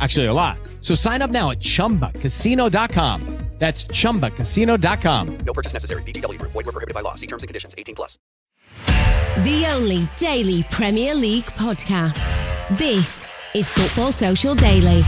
Actually, a lot. So sign up now at chumbacasino.com. That's chumbacasino.com. No purchase necessary. VGW Group. Void were prohibited by law. See terms and conditions. 18 plus. The only daily Premier League podcast. This is Football Social Daily.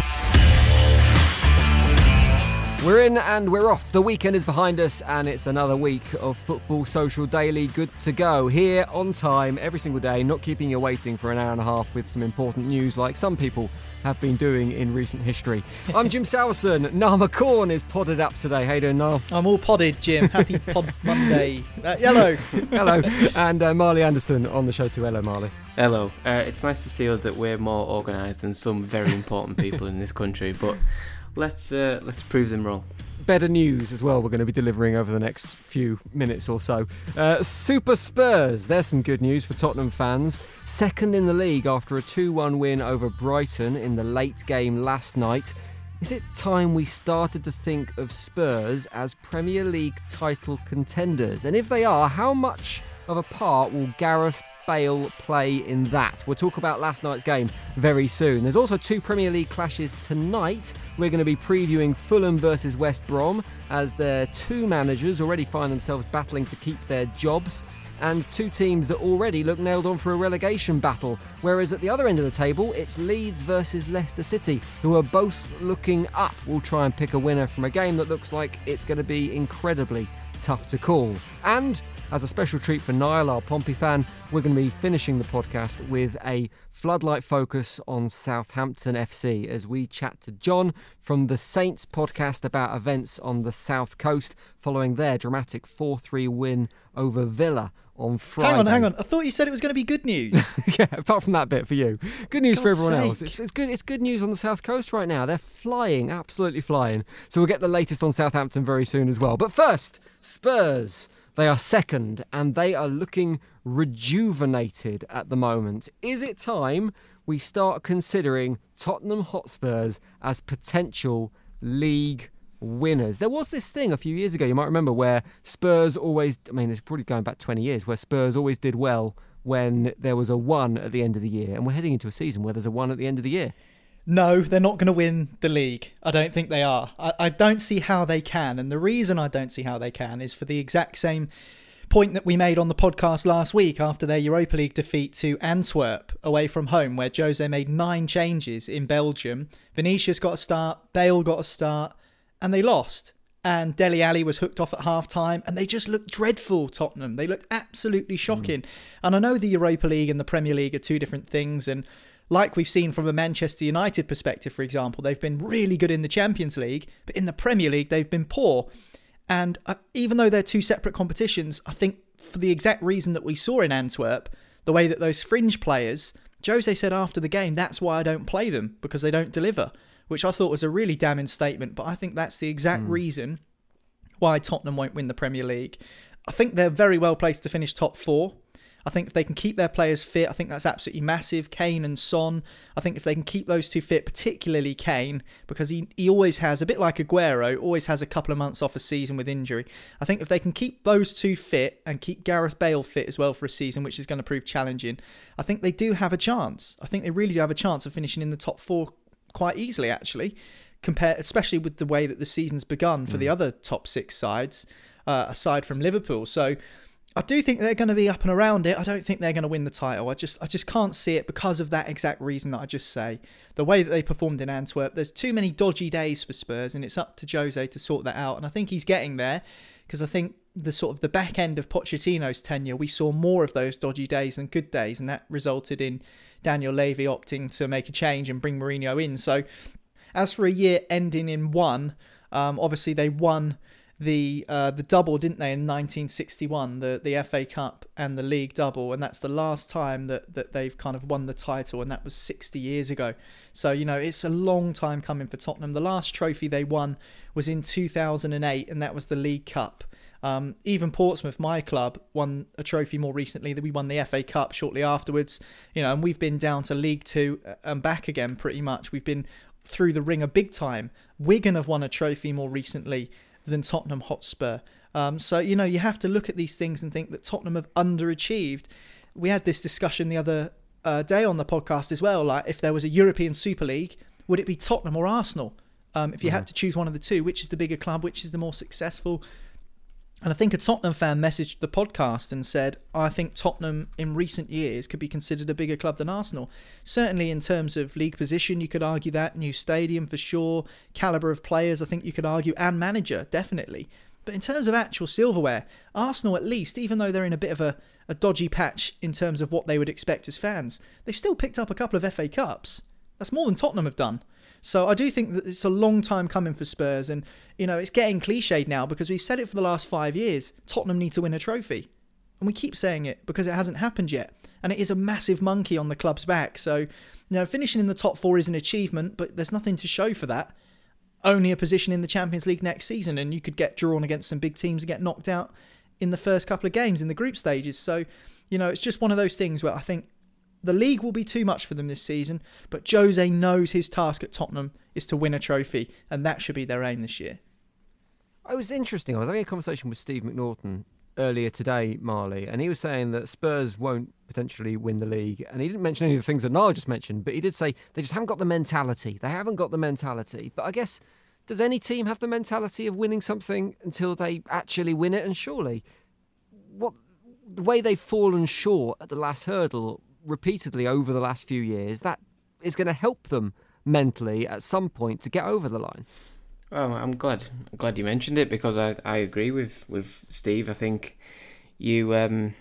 We're in and we're off. The weekend is behind us, and it's another week of Football Social Daily. Good to go. Here on time, every single day, not keeping you waiting for an hour and a half with some important news like some people have been doing in recent history. I'm Jim Sowerson. Nama McCorn is podded up today. How you doing, Niall? I'm all podded, Jim. Happy Pod Monday. Uh, hello. Hello. And uh, Marley Anderson on the show too. Hello, Marley. Hello. Uh, it's nice to see us that we're more organised than some very important people in this country, but let's uh, let's prove them wrong. Better news as well. We're going to be delivering over the next few minutes or so. Uh, Super Spurs. There's some good news for Tottenham fans. Second in the league after a 2-1 win over Brighton in the late game last night. Is it time we started to think of Spurs as Premier League title contenders? And if they are, how much of a part will Gareth Bale play in that? We'll talk about last night's game very soon. There's also two Premier League clashes tonight. We're going to be previewing Fulham versus West Brom as their two managers already find themselves battling to keep their jobs. And two teams that already look nailed on for a relegation battle. Whereas at the other end of the table, it's Leeds versus Leicester City, who are both looking up. We'll try and pick a winner from a game that looks like it's going to be incredibly tough to call. And as a special treat for Niall, our Pompey fan, we're going to be finishing the podcast with a floodlight focus on Southampton FC as we chat to John from the Saints podcast about events on the south coast following their dramatic 4 3 win over Villa on Friday. Hang on, hang on. I thought you said it was going to be good news. yeah, apart from that bit for you. Good news for everyone sake. else. It's, it's good it's good news on the south coast right now. They're flying, absolutely flying. So we'll get the latest on Southampton very soon as well. But first, Spurs. They are second and they are looking rejuvenated at the moment. Is it time we start considering Tottenham Hotspurs as potential league winners? There was this thing a few years ago, you might remember, where Spurs always, I mean, it's probably going back 20 years, where Spurs always did well when there was a one at the end of the year. And we're heading into a season where there's a one at the end of the year. No, they're not going to win the league. I don't think they are. I, I don't see how they can. And the reason I don't see how they can is for the exact same point that we made on the podcast last week after their Europa League defeat to Antwerp away from home, where Jose made nine changes in Belgium. Vinicius got a start, Bale got a start, and they lost. And Dele Alli was hooked off at half time, and they just looked dreadful, Tottenham. They looked absolutely mm. shocking. And I know the Europa League and the Premier League are two different things, and like we've seen from a Manchester United perspective, for example, they've been really good in the Champions League, but in the Premier League, they've been poor. And uh, even though they're two separate competitions, I think for the exact reason that we saw in Antwerp, the way that those fringe players, Jose said after the game, that's why I don't play them, because they don't deliver, which I thought was a really damning statement. But I think that's the exact reason why Tottenham won't win the Premier League. I think they're very well placed to finish top four. I think if they can keep their players fit, I think that's absolutely massive. Kane and Son. I think if they can keep those two fit, particularly Kane, because he, he always has, a bit like Aguero, always has a couple of months off a season with injury. I think if they can keep those two fit and keep Gareth Bale fit as well for a season, which is going to prove challenging, I think they do have a chance. I think they really do have a chance of finishing in the top four quite easily, actually, compare, especially with the way that the season's begun for mm. the other top six sides, uh, aside from Liverpool. So I do think they're going to be up and around it. I don't think they're going to win the title. I just I just can't see it because of that exact reason that I just say. The way that they performed in Antwerp, there's too many dodgy days for Spurs and it's up to Jose to sort that out. And I think he's getting there because I think the sort of the back end of Pochettino's tenure, we saw more of those dodgy days than good days and that resulted in Daniel Levy opting to make a change and bring Mourinho in. So as for a year ending in one, um, obviously they won the uh, the double, didn't they, in 1961, the the FA Cup and the league double, and that's the last time that that they've kind of won the title, and that was 60 years ago. So you know it's a long time coming for Tottenham. The last trophy they won was in 2008, and that was the League Cup. Um, even Portsmouth, my club, won a trophy more recently. That we won the FA Cup shortly afterwards. You know, and we've been down to League Two uh, and back again pretty much. We've been through the wringer big time. Wigan have won a trophy more recently than Tottenham Hotspur. Um, so, you know, you have to look at these things and think that Tottenham have underachieved. We had this discussion the other uh, day on the podcast as well. Like, if there was a European Super League, would it be Tottenham or Arsenal? Um, if you mm-hmm. had to choose one of the two, which is the bigger club, which is the more successful? And I think a Tottenham fan messaged the podcast and said, I think Tottenham in recent years could be considered a bigger club than Arsenal. Certainly in terms of league position, you could argue that. New stadium for sure. Calibre of players, I think you could argue. And manager, definitely. But in terms of actual silverware, Arsenal at least, even though they're in a bit of a, a dodgy patch in terms of what they would expect as fans, they've still picked up a couple of FA Cups. That's more than Tottenham have done. So I do think that it's a long time coming for Spurs, and you know it's getting cliched now because we've said it for the last five years. Tottenham need to win a trophy, and we keep saying it because it hasn't happened yet, and it is a massive monkey on the club's back. So you know finishing in the top four is an achievement, but there's nothing to show for that. Only a position in the Champions League next season, and you could get drawn against some big teams and get knocked out in the first couple of games in the group stages. So you know it's just one of those things where I think the league will be too much for them this season, but Jose knows his task at Tottenham is to win a trophy, and that should be their aim this year. It was interesting. I was having a conversation with Steve McNaughton earlier today, Marley, and he was saying that Spurs won't potentially win the league. And he didn't mention any of the things that Niall just mentioned, but he did say they just haven't got the mentality. They haven't got the mentality. But I guess, does any team have the mentality of winning something until they actually win it? And surely, what the way they've fallen short at the last hurdle repeatedly over the last few years, that is going to help them mentally at some point to get over the line. Well, I'm glad. I'm glad you mentioned it because I, I agree with, with Steve. I think you um,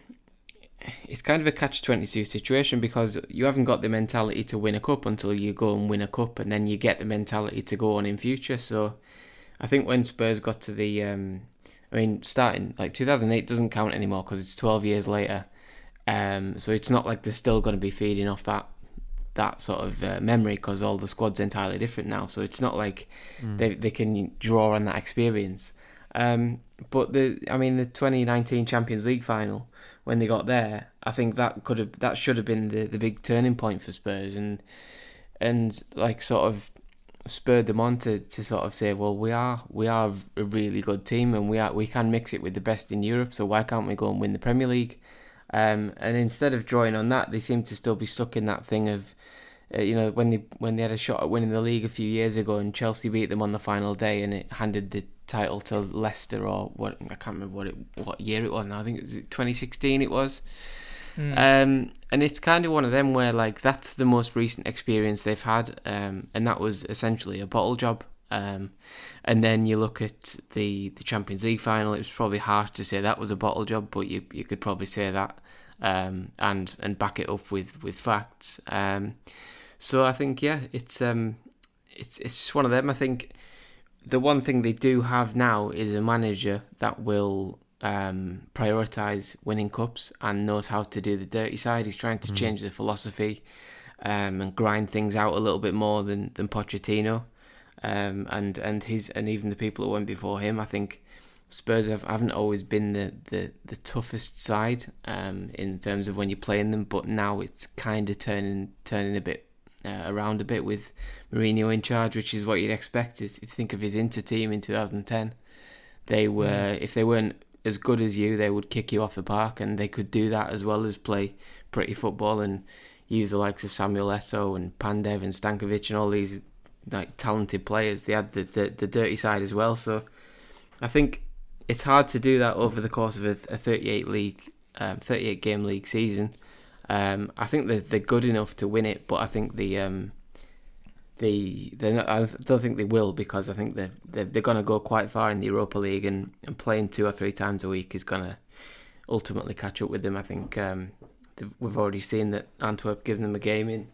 it's kind of a catch twenty two situation because you haven't got the mentality to win a cup until you go and win a cup, and then you get the mentality to go on in future. So, I think when Spurs got to the, um, I mean, starting like two thousand eight doesn't count anymore because it's twelve years later. Um, so it's not like they're still going to be feeding off that that sort of uh, memory because all the squad's entirely different now. So it's not like mm. they they can draw on that experience. Um, but the I mean the 2019 Champions League final when they got there, I think that could have that should have been the, the big turning point for Spurs and and like sort of spurred them on to, to sort of say, well, we are we are a really good team and we are we can mix it with the best in Europe. So why can't we go and win the Premier League? Um, and instead of drawing on that, they seem to still be stuck in that thing of, uh, you know, when they when they had a shot at winning the league a few years ago, and Chelsea beat them on the final day, and it handed the title to Leicester or what I can't remember what it what year it was now. I think it was 2016. It was. Mm. Um, and it's kind of one of them where like that's the most recent experience they've had, um, and that was essentially a bottle job. Um, and then you look at the, the Champions League final. It was probably harsh to say that was a bottle job, but you you could probably say that um, and and back it up with with facts. Um, so I think yeah, it's um, it's it's just one of them. I think the one thing they do have now is a manager that will um, prioritize winning cups and knows how to do the dirty side. He's trying to mm. change the philosophy um, and grind things out a little bit more than than Pochettino um, and and his and even the people who went before him. I think Spurs have, haven't always been the, the, the toughest side um, in terms of when you're playing them, but now it's kind of turning turning a bit uh, around a bit with Mourinho in charge, which is what you'd expect. If you think of his Inter team in 2010, they were mm. if they weren't as good as you, they would kick you off the park, and they could do that as well as play pretty football and use the likes of Samuel Eto'o and Pandev and Stankovic and all these like talented players. They had the, the, the dirty side as well. So I think it's hard to do that over the course of a, a 38 league, um, 38 game league season. Um, I think they're, they're good enough to win it, but I think the um, the they I don't think they will because I think they're they're, they're going to go quite far in the Europa League and, and playing two or three times a week is going to ultimately catch up with them. I think um, we've already seen that Antwerp given them a game in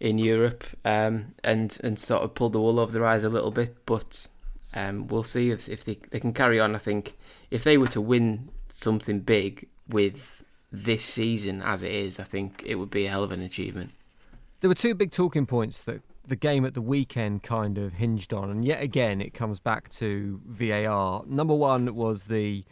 in Europe um, and and sort of pulled the wool over their eyes a little bit, but um, we'll see if if they they can carry on. I think if they were to win something big with this season as it is, I think it would be a hell of an achievement. There were two big talking points that the game at the weekend kind of hinged on, and yet again it comes back to VAR. Number one was the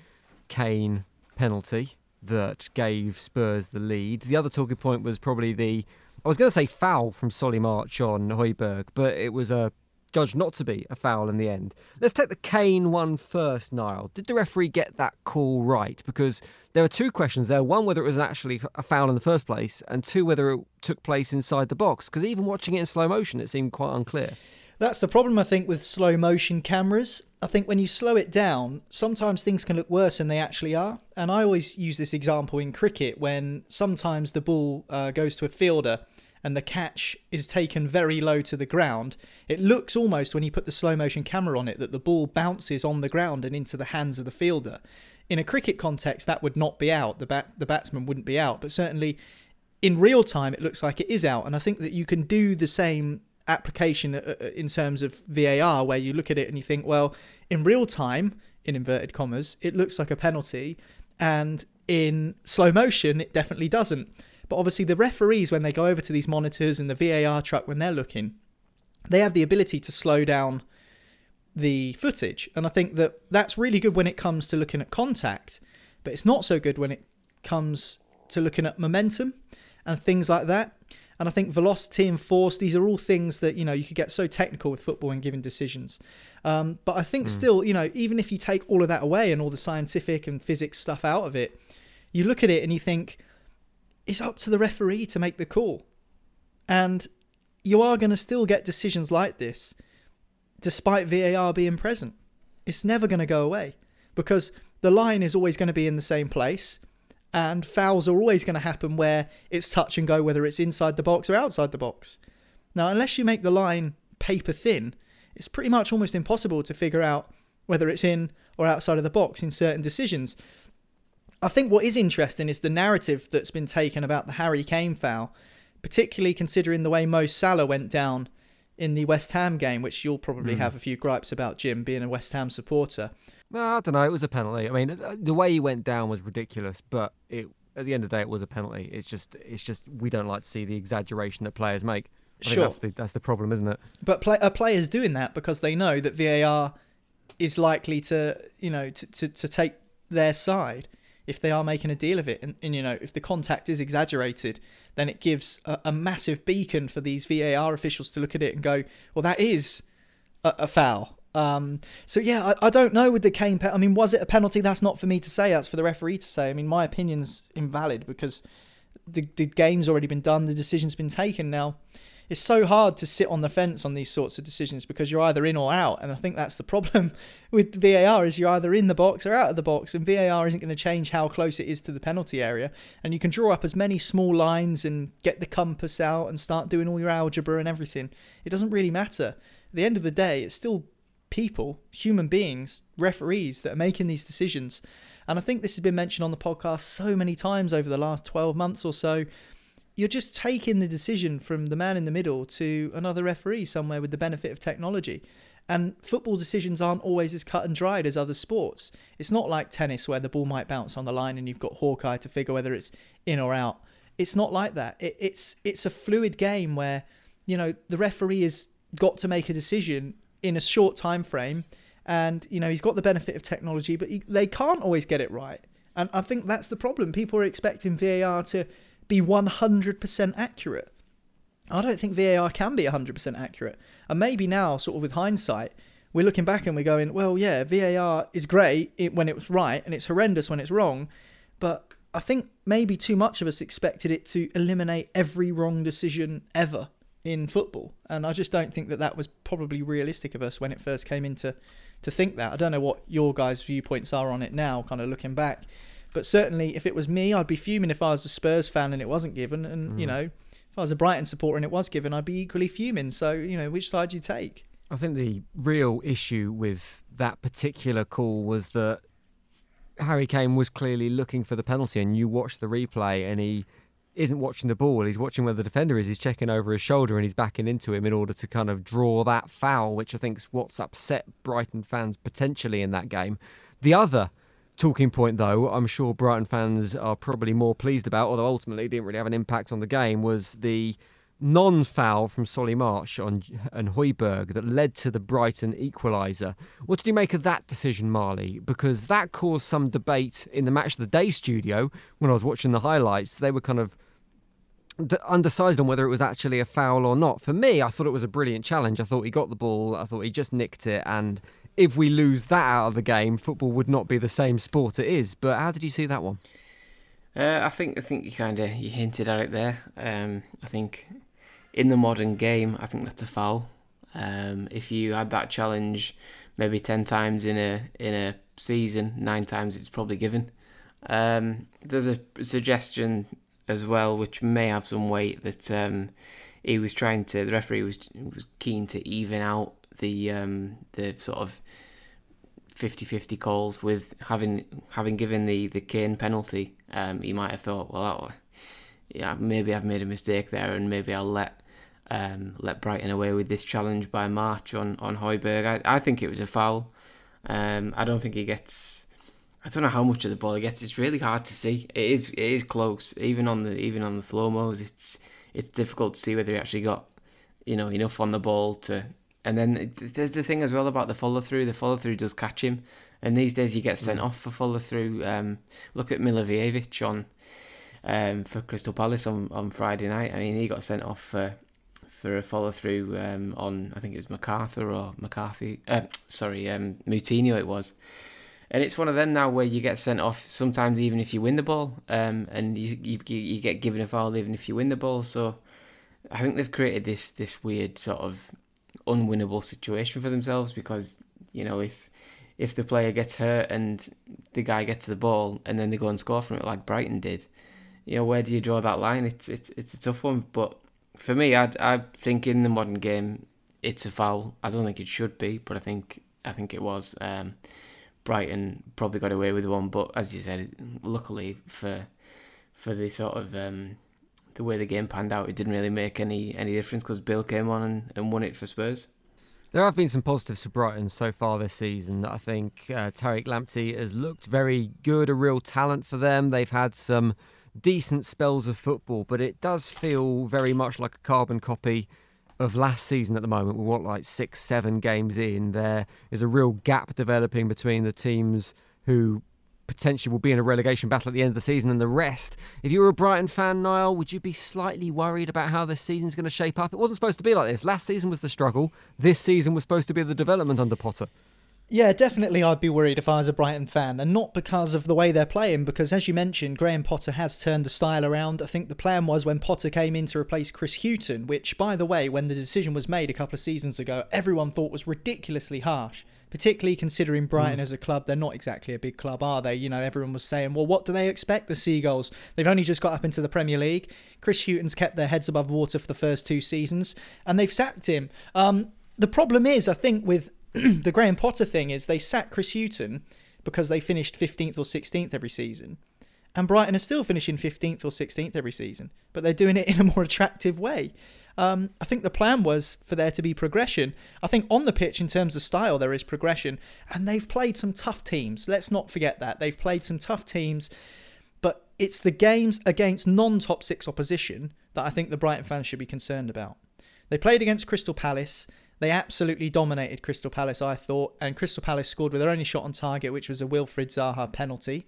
Kane penalty that gave Spurs the lead. The other talking point was probably the I was going to say foul from Solly March on Højbjerg, but it was a judged not to be a foul in the end. Let's take the Kane one first, Niall. Did the referee get that call right? Because there are two questions there. One, whether it was actually a foul in the first place, and two, whether it took place inside the box. Because even watching it in slow motion, it seemed quite unclear. That's the problem, I think, with slow motion cameras. I think when you slow it down, sometimes things can look worse than they actually are. And I always use this example in cricket when sometimes the ball uh, goes to a fielder and the catch is taken very low to the ground, it looks almost when you put the slow motion camera on it that the ball bounces on the ground and into the hands of the fielder. In a cricket context, that would not be out. The bat, the batsman wouldn't be out, but certainly in real time, it looks like it is out. And I think that you can do the same application uh, uh, in terms of VAR, where you look at it and you think, well, in real time, in inverted commas, it looks like a penalty, and in slow motion, it definitely doesn't. But obviously, the referees, when they go over to these monitors and the VAR truck, when they're looking, they have the ability to slow down the footage. And I think that that's really good when it comes to looking at contact, but it's not so good when it comes to looking at momentum and things like that. And I think velocity and force, these are all things that, you know, you could get so technical with football and giving decisions. Um, but I think mm. still, you know, even if you take all of that away and all the scientific and physics stuff out of it, you look at it and you think, it's up to the referee to make the call. And you are going to still get decisions like this despite VAR being present. It's never going to go away because the line is always going to be in the same place and fouls are always going to happen where it's touch and go, whether it's inside the box or outside the box. Now, unless you make the line paper thin, it's pretty much almost impossible to figure out whether it's in or outside of the box in certain decisions. I think what is interesting is the narrative that's been taken about the Harry Kane foul, particularly considering the way Mo Salah went down in the West Ham game, which you'll probably mm. have a few gripes about, Jim, being a West Ham supporter. I don't know. It was a penalty. I mean, uh, the way he went down was ridiculous, but it, at the end of the day, it was a penalty. It's just, it's just we don't like to see the exaggeration that players make. I sure. that's the that's the problem, isn't it? But play, a player's doing that because they know that VAR is likely to, you know, to, to, to take their side if they are making a deal of it. And, and you know, if the contact is exaggerated, then it gives a, a, massive beacon for these VAR officials to look at it and go, well, that is a, a foul. Um, so yeah, I, I, don't know with the Kane. Pe- I mean, was it a penalty? That's not for me to say. That's for the referee to say. I mean, my opinion's invalid because the the game's already been done. The decision's been taken. Now, it's so hard to sit on the fence on these sorts of decisions because you're either in or out and i think that's the problem with var is you're either in the box or out of the box and var isn't going to change how close it is to the penalty area and you can draw up as many small lines and get the compass out and start doing all your algebra and everything it doesn't really matter at the end of the day it's still people human beings referees that are making these decisions and i think this has been mentioned on the podcast so many times over the last 12 months or so you're just taking the decision from the man in the middle to another referee somewhere with the benefit of technology. And football decisions aren't always as cut and dried as other sports. It's not like tennis where the ball might bounce on the line and you've got Hawkeye to figure whether it's in or out. It's not like that. It, it's it's a fluid game where you know the referee has got to make a decision in a short time frame, and you know he's got the benefit of technology, but he, they can't always get it right. And I think that's the problem. People are expecting VAR to be 100% accurate. I don't think VAR can be 100% accurate. And maybe now, sort of with hindsight, we're looking back and we're going, well, yeah, VAR is great when it was right and it's horrendous when it's wrong. But I think maybe too much of us expected it to eliminate every wrong decision ever in football. And I just don't think that that was probably realistic of us when it first came into to think that. I don't know what your guys' viewpoints are on it now, kind of looking back. But certainly, if it was me, I'd be fuming if I was a Spurs fan and it wasn't given. And, mm. you know, if I was a Brighton supporter and it was given, I'd be equally fuming. So, you know, which side do you take? I think the real issue with that particular call was that Harry Kane was clearly looking for the penalty, and you watch the replay, and he isn't watching the ball. He's watching where the defender is. He's checking over his shoulder and he's backing into him in order to kind of draw that foul, which I think is what's upset Brighton fans potentially in that game. The other talking point, though, I'm sure Brighton fans are probably more pleased about, although ultimately it didn't really have an impact on the game, was the non-foul from Solly March on and Højbjerg that led to the Brighton equaliser. What did you make of that decision, Marley? Because that caused some debate in the Match of the Day studio when I was watching the highlights. They were kind of undecided on whether it was actually a foul or not. For me, I thought it was a brilliant challenge. I thought he got the ball. I thought he just nicked it. And if we lose that out of the game, football would not be the same sport it is. But how did you see that one? Uh, I think I think you kind of you hinted at it there. Um, I think in the modern game, I think that's a foul. Um, if you had that challenge maybe ten times in a in a season, nine times it's probably given. Um, there's a suggestion as well, which may have some weight, that um, he was trying to. The referee was was keen to even out the um, the sort of 50-50 calls with having having given the the Kane penalty. Um, he might have thought, well, yeah, maybe I've made a mistake there, and maybe I'll let um, let Brighton away with this challenge by March on on Højbjerg. I, I think it was a foul. Um, I don't think he gets. I don't know how much of the ball he gets. It's really hard to see. It is it is close. Even on the even on the slow mos, it's it's difficult to see whether he actually got you know enough on the ball to. And then there's the thing as well about the follow through. The follow through does catch him, and these days you get sent mm. off for follow through. Um, look at Milivojevic on um, for Crystal Palace on, on Friday night. I mean, he got sent off for for a follow through um, on I think it was MacArthur or McCarthy. Uh, sorry, um, Moutinho it was. And it's one of them now where you get sent off sometimes even if you win the ball, um, and you, you you get given a foul even if you win the ball. So I think they've created this this weird sort of unwinnable situation for themselves because you know if if the player gets hurt and the guy gets the ball and then they go and score from it like Brighton did, you know where do you draw that line? It's it's it's a tough one, but for me, I I think in the modern game, it's a foul. I don't think it should be, but I think I think it was. Um, Brighton probably got away with one, but as you said, luckily for for the sort of um, the way the game panned out, it didn't really make any any difference because Bale came on and, and won it for Spurs. There have been some positives for Brighton so far this season. I think uh, Tariq Lamptey has looked very good, a real talent for them. They've had some decent spells of football, but it does feel very much like a carbon copy of last season at the moment. We're what, like six, seven games in. There is a real gap developing between the teams who potentially will be in a relegation battle at the end of the season and the rest. If you were a Brighton fan, Niall, would you be slightly worried about how this season's going to shape up? It wasn't supposed to be like this. Last season was the struggle. This season was supposed to be the development under Potter. Yeah, definitely I'd be worried if I was a Brighton fan, and not because of the way they're playing, because as you mentioned, Graham Potter has turned the style around. I think the plan was when Potter came in to replace Chris Hughton, which, by the way, when the decision was made a couple of seasons ago, everyone thought was ridiculously harsh, particularly considering Brighton mm. as a club. They're not exactly a big club, are they? You know, everyone was saying, well, what do they expect, the Seagulls? They've only just got up into the Premier League. Chris Hughton's kept their heads above water for the first two seasons, and they've sacked him. Um, the problem is, I think, with the Graham Potter thing is they sacked Chris Hughton because they finished 15th or 16th every season. And Brighton are still finishing 15th or 16th every season, but they're doing it in a more attractive way. Um, I think the plan was for there to be progression. I think on the pitch, in terms of style, there is progression. And they've played some tough teams. Let's not forget that. They've played some tough teams. But it's the games against non top six opposition that I think the Brighton fans should be concerned about. They played against Crystal Palace. They absolutely dominated Crystal Palace, I thought, and Crystal Palace scored with their only shot on target, which was a Wilfried Zaha penalty.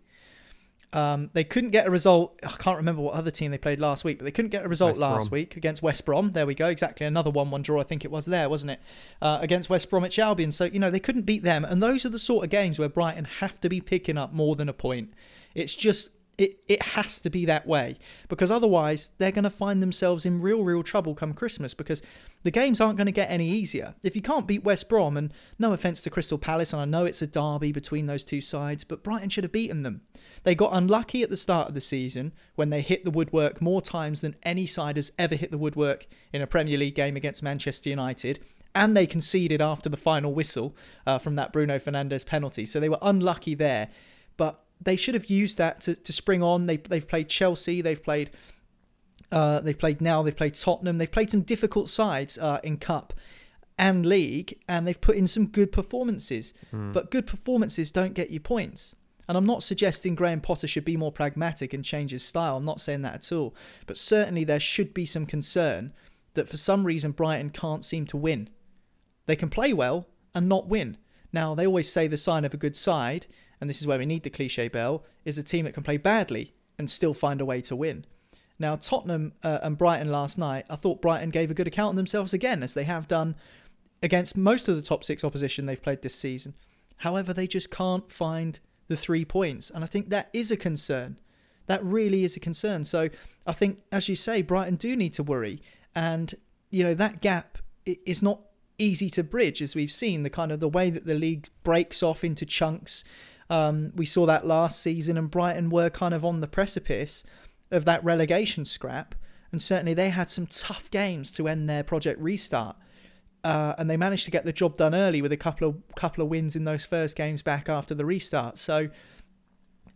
Um, they couldn't get a result. I can't remember what other team they played last week, but they couldn't get a result West last Brom. week against West Brom. There we go, exactly another one-one draw. I think it was there, wasn't it? Uh, against West Bromwich Albion. So you know they couldn't beat them, and those are the sort of games where Brighton have to be picking up more than a point. It's just it it has to be that way because otherwise they're going to find themselves in real real trouble come Christmas because the games aren't going to get any easier. If you can't beat West Brom, and no offence to Crystal Palace, and I know it's a derby between those two sides, but Brighton should have beaten them. They got unlucky at the start of the season when they hit the woodwork more times than any side has ever hit the woodwork in a Premier League game against Manchester United. And they conceded after the final whistle uh, from that Bruno Fernandes penalty. So they were unlucky there. But they should have used that to, to spring on. They, they've played Chelsea, they've played uh, they've played now. They've played Tottenham. They've played some difficult sides uh, in cup and league, and they've put in some good performances. Hmm. But good performances don't get you points. And I'm not suggesting Graham Potter should be more pragmatic and change his style. I'm not saying that at all. But certainly there should be some concern that for some reason Brighton can't seem to win. They can play well and not win. Now, they always say the sign of a good side, and this is where we need the cliche bell, is a team that can play badly and still find a way to win. Now, Tottenham uh, and Brighton last night, I thought Brighton gave a good account of themselves again, as they have done against most of the top six opposition they've played this season. However, they just can't find the three points, and I think that is a concern. That really is a concern. So I think, as you say, Brighton do need to worry, and you know that gap is not easy to bridge, as we've seen. The kind of the way that the league breaks off into chunks. Um, we saw that last season, and Brighton were kind of on the precipice of that relegation scrap, and certainly they had some tough games to end their project restart. Uh, and they managed to get the job done early with a couple of couple of wins in those first games back after the restart. So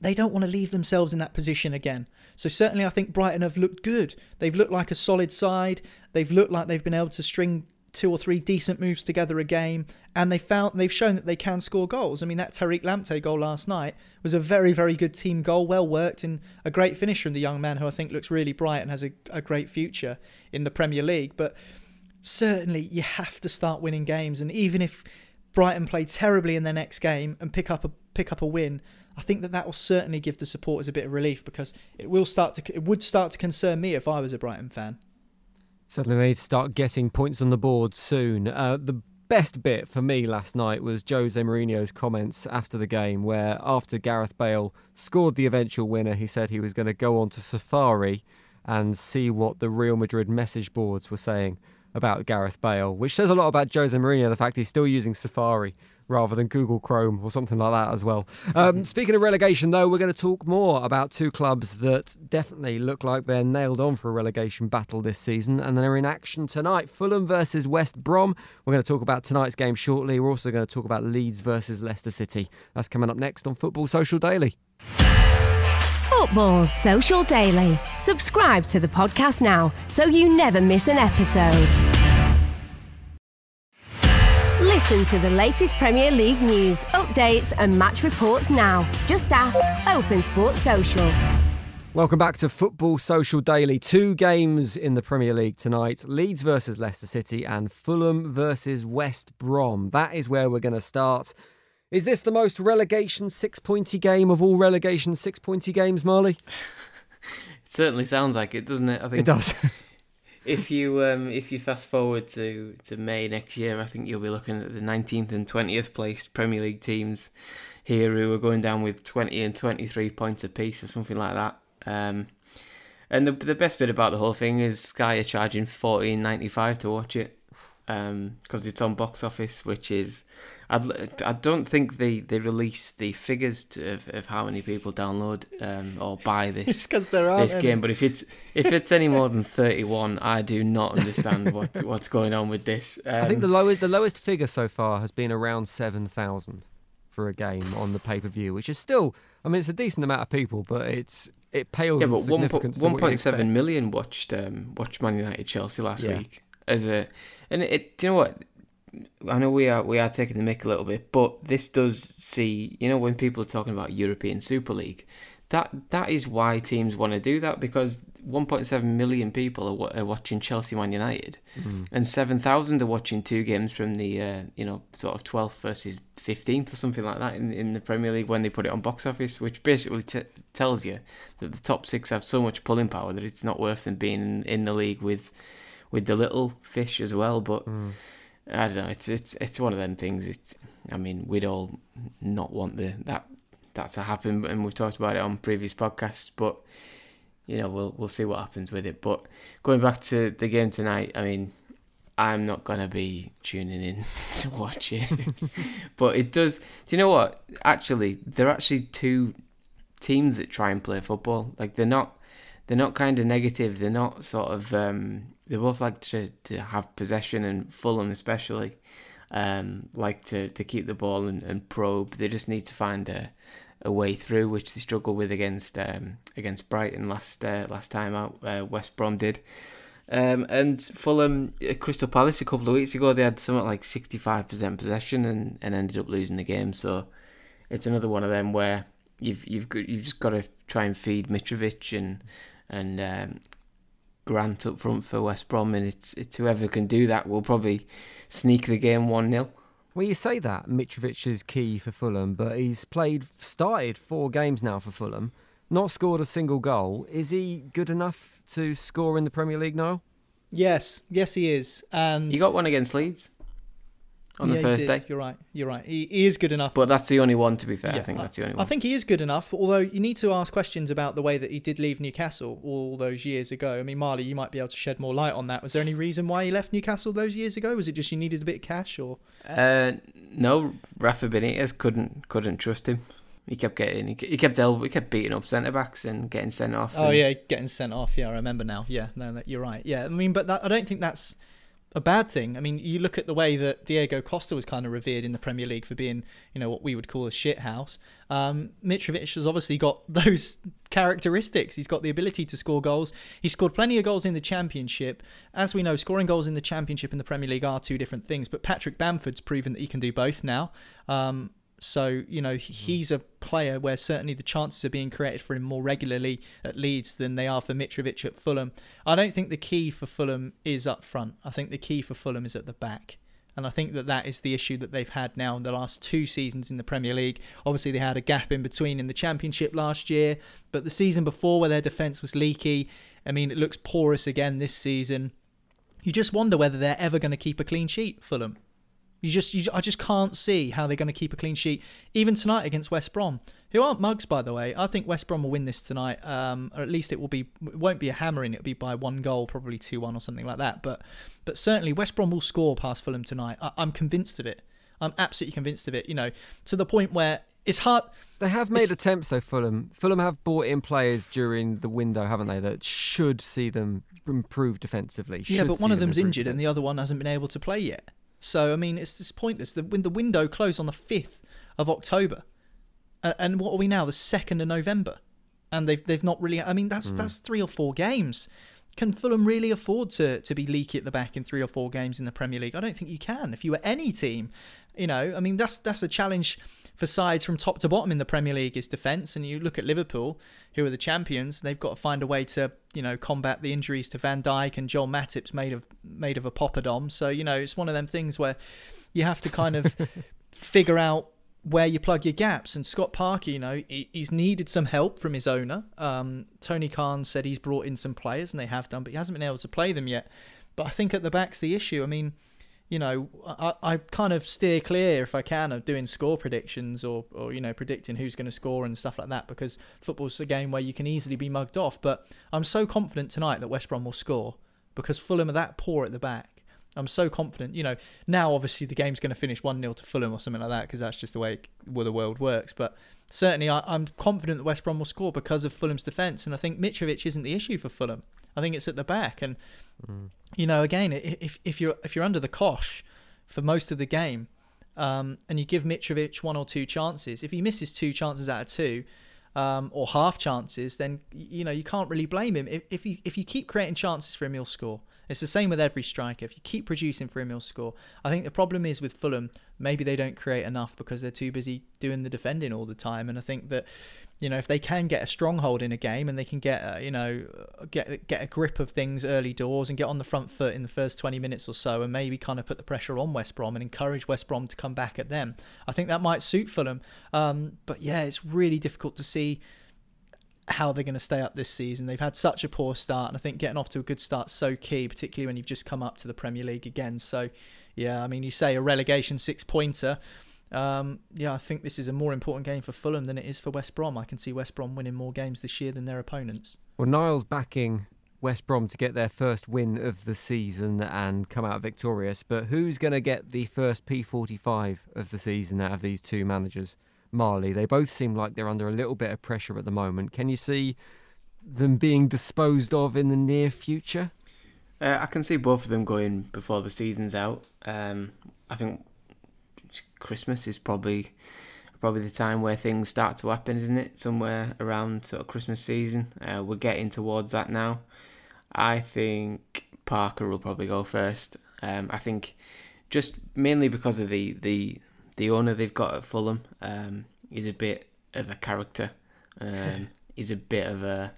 they don't want to leave themselves in that position again. So certainly, I think Brighton have looked good. They've looked like a solid side. They've looked like they've been able to string two or three decent moves together a game, and they found they've shown that they can score goals. I mean, that Tariq Lamptey goal last night was a very, very good team goal, well worked, and a great finish from the young man who I think looks really bright and has a, a great future in the Premier League. But certainly, you have to start winning games, and even if Brighton play terribly in their next game and pick up a pick up a win, I think that that will certainly give the supporters a bit of relief because it will start to it would start to concern me if I was a Brighton fan. Certainly, they need to start getting points on the board soon. Uh, the best bit for me last night was Jose Mourinho's comments after the game, where after Gareth Bale scored the eventual winner, he said he was going to go on to Safari and see what the Real Madrid message boards were saying about Gareth Bale, which says a lot about Jose Mourinho, the fact he's still using Safari rather than Google Chrome or something like that as well. Um, speaking of relegation, though, we're going to talk more about two clubs that definitely look like they're nailed on for a relegation battle this season, and they're in action tonight. Fulham versus West Brom. We're going to talk about tonight's game shortly. We're also going to talk about Leeds versus Leicester City. That's coming up next on Football Social Daily. Football Social Daily. Subscribe to the podcast now so you never miss an episode. Listen to the latest Premier League news, updates, and match reports now. Just ask Open Sport Social. Welcome back to Football Social Daily. Two games in the Premier League tonight Leeds versus Leicester City and Fulham versus West Brom. That is where we're going to start. Is this the most relegation six pointy game of all relegation six pointy games, Marley? It certainly sounds like it, doesn't it? I think It does. if you um, if you fast forward to, to May next year, I think you'll be looking at the 19th and 20th placed Premier League teams here who are going down with 20 and 23 points apiece or something like that. Um, and the the best bit about the whole thing is Sky are charging 14.95 to watch it because it's on box office, which is I'd, I don't think they, they release the figures to, of, of how many people download um, or buy this It's 'cause there aren't this any. game. But if it's if it's any more than thirty one, I do not understand what what's going on with this. Um, I think the lowest the lowest figure so far has been around seven thousand for a game on the pay per view, which is still I mean it's a decent amount of people, but it's it pales yeah, but one significance to one what you'd point seven expect. million watched um, watched Man United Chelsea last Yeah. week as a and it. Do you know what? I know we are we are taking the mick a little bit, but this does see you know when people are talking about European Super League, that that is why teams want to do that because 1.7 million people are, are watching Chelsea Man United, Mm. and 7,000 are watching two games from the uh, you know sort of 12th versus 15th or something like that in in the Premier League when they put it on box office, which basically t- tells you that the top six have so much pulling power that it's not worth them being in, in the league with with the little fish as well. But I don't know. It's it's it's one of them things. It's I mean we'd all not want the that that to happen, and we've talked about it on previous podcasts. But you know we'll we'll see what happens with it. But going back to the game tonight, I mean. I'm not gonna be tuning in to watch it, but it does. Do you know what? Actually, there are actually two teams that try and play football. Like they're not, they're not kind of negative. They're not sort of. Um, they both like to to have possession, and Fulham especially um, like to to keep the ball and, and probe. They just need to find a a way through, which they struggled with against um, against Brighton last uh, last time out. Uh, West Brom did. Um, and Fulham, uh, Crystal Palace a couple of weeks ago, they had something like 65% possession and, and ended up losing the game. So it's another one of them where you've you've you've just got to try and feed Mitrovic and and um, Grant up front for West Brom, and it's it's whoever can do that will probably sneak the game one 0 Well, you say that Mitrovic is key for Fulham, but he's played, started four games now for Fulham, not scored a single goal. Is he good enough to score in the Premier League now? Yes, yes, he is. And You got one against Leeds on yeah, the he first day, You're right. You're right. He, he is good enough. but that's the only one. To be fair, I Yeah, think that's the only one. I think he is good enough, although you need to ask questions about the way that he did leave Newcastle all those years ago. I mean, Marley, you might be able to shed more light on that. Was there any reason why he left Newcastle those years ago? Was it just you needed a bit of cash, or Uh, no, Rafa Benitez couldn't couldn't trust him. He kept getting he, kept he kept beating up centre backs and getting sent off. oh yeah, getting sent off? Yeah, I remember now. Yeah, no, that, you're right. Yeah, I mean, but that, I don't think that's a bad thing. I mean, you look at the way that Diego Costa was kind of revered in the Premier League for being, you know, what we would call a shit house. Um, Mitrovic has obviously got those characteristics. He's got the ability to score goals. He scored plenty of goals in the Championship. As we know, scoring goals in the Championship and the Premier League are two different things. But Patrick Bamford's proven that he can do both now. Um, so, you know, mm. he's a player where certainly the chances are being created for him more regularly at Leeds than they are for Mitrovic at Fulham. I don't think the key for Fulham is up front. I think the key for Fulham is at the back. And I think that that is the issue that they've had now in the last two seasons in the Premier League. Obviously, they had a gap in between in the Championship last year, but the season before, where their defence was leaky, I mean, it looks porous again this season. You just wonder whether they're ever going to keep a clean sheet, Fulham. You just, you, I just can't see how they're going to keep a clean sheet, even tonight against West Brom, who aren't mugs, by the way. I think West Brom will win this tonight, um, or at least it will be. It won't be a hammering. It'll be by one goal, probably two one or something like that. But, but certainly West Brom will score past Fulham tonight. I, I'm convinced of it. I'm absolutely convinced of it. You know, to the point where it's hard. They have made It's- attempts though, Fulham. Fulham have bought in players during the window, haven't they, that should see them improve defensively. Yeah, but one of them's improve injured and the other one hasn't been able to play yet. So I mean, it's just pointless. The when the window closed on the fifth of October, A- and what are we now? The second of November, and they've they've not really. I mean, that's hmm. that's three or four games. Can Fulham really afford to to be leaky at the back in three or four games in the Premier League? I don't think you can. If you were any team, you know, I mean, that's that's a challenge for sides from top to bottom in the Premier League is defence. And you look at Liverpool, who are the champions, they've got to find a way to you know combat the injuries to Van Dijk and Joel Matip's made of made of a poppadom. So you know, it's one of them things where you have to kind of figure out where you plug your gaps. And Scott Parker, you know, he, he's needed some help from his owner. Um, Tony Khan said he's brought in some players, and they have done, but he hasn't been able to play them yet. But I think at the back's the issue. I mean, you know, I, I kind of steer clear if I can of doing score predictions or, or you know, predicting who's going to score and stuff like that because football's a game where you can easily be mugged off. But I'm so confident tonight that West Brom will score because Fulham are that poor at the back. I'm so confident. You know, now obviously the game's going to finish 1 0 to Fulham or something like that because that's just the way well, the world works. But certainly I, I'm confident that West Brom will score because of Fulham's defence. And I think Mitrovic isn't the issue for Fulham. I think it's at the back. And, you know, again, if, if, you're, if you're under the cosh for most of the game um, and you give Mitrovic one or two chances, if he misses two chances out of two, um, or half chances, then you know you can't really blame him. If if you if you keep creating chances for him, he'll score. It's the same with every striker. If you keep producing for him, he'll score. I think the problem is with Fulham, maybe they don't create enough because they're too busy doing the defending all the time. And I think that you know if they can get a stronghold in a game and they can get uh, you know get get a grip of things early doors and get on the front foot in the first 20 minutes or so and maybe kind of put the pressure on West Brom and encourage West Brom to come back at them I think that might suit Fulham um, but yeah it's really difficult to see how they're going to stay up this season. They've had such a poor start, and I think getting off to a good start so key, particularly when you've just come up to the Premier League again. So, yeah, I mean, you say a relegation six pointer. Um, yeah, I think this is a more important game for Fulham than it is for West Brom. I can see West Brom winning more games this year than their opponents. Well, Niall's backing West Brom to get their first win of the season and come out victorious, but who's going to get the first P45 of the season out of these two managers? Marley, they both seem like they're under a little bit of pressure at the moment. Can you see them being disposed of in the near future? Uh, I can see both of them going before the season's out. Um, I think Christmas is probably probably the time where things start to happen, isn't it? Somewhere around sort of Christmas season. Uh, we're getting towards that now. I think Parker will probably go first. Um, I think just mainly because of the the the owner they've got at Fulham. Um, he's a bit of a character. Um, he's a bit of a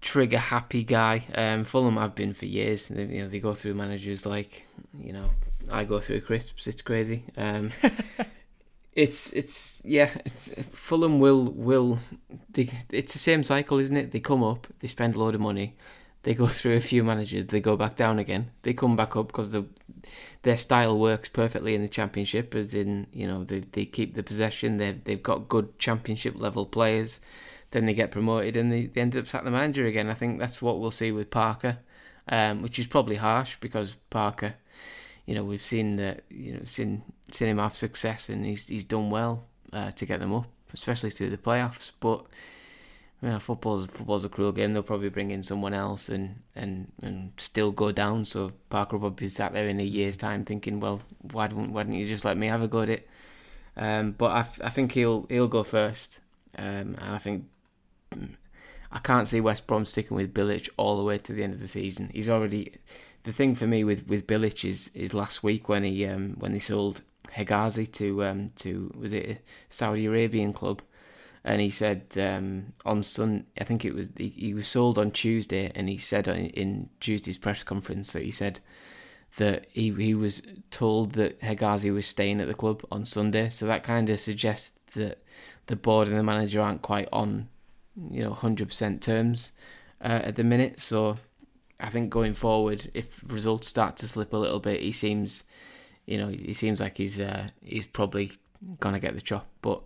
trigger happy guy. Um, Fulham have been for years. They, you know they go through managers like you know I go through crisps. It's crazy. Um, it's it's yeah. It's Fulham will will. They, it's the same cycle, isn't it? They come up, they spend a load of money, they go through a few managers, they go back down again. They come back up because the their style works perfectly in the championship. As in, you know, they they keep the possession. They've they've got good championship level players. Then they get promoted and they, they end up sacking the manager again. I think that's what we'll see with Parker, um, which is probably harsh because Parker you know we've seen that you know seen seen him have success and he's he's done well uh, to get them up, especially through the playoffs. But you know, football's football's a cruel game. They'll probably bring in someone else and and and still go down. So Parker will probably sat there in a year's time thinking, well, why don't why don't you just let me have a go at it? Um, but I, I think he'll he'll go first, um, and I think. I can't see West Brom sticking with Bilic all the way to the end of the season. He's already the thing for me with with Bilic is is last week when he um, when he sold Hegazi to um, to was it a Saudi Arabian club, and he said um, on Sun I think it was he, he was sold on Tuesday, and he said in, in Tuesday's press conference that he said that he he was told that Hegazi was staying at the club on Sunday, so that kind of suggests that the board and the manager aren't quite on you know hundred percent terms uh, at the minute, so I think going forward, if results start to slip a little bit, he seems, you know, he seems like he's uh, he's probably gonna get the chop. But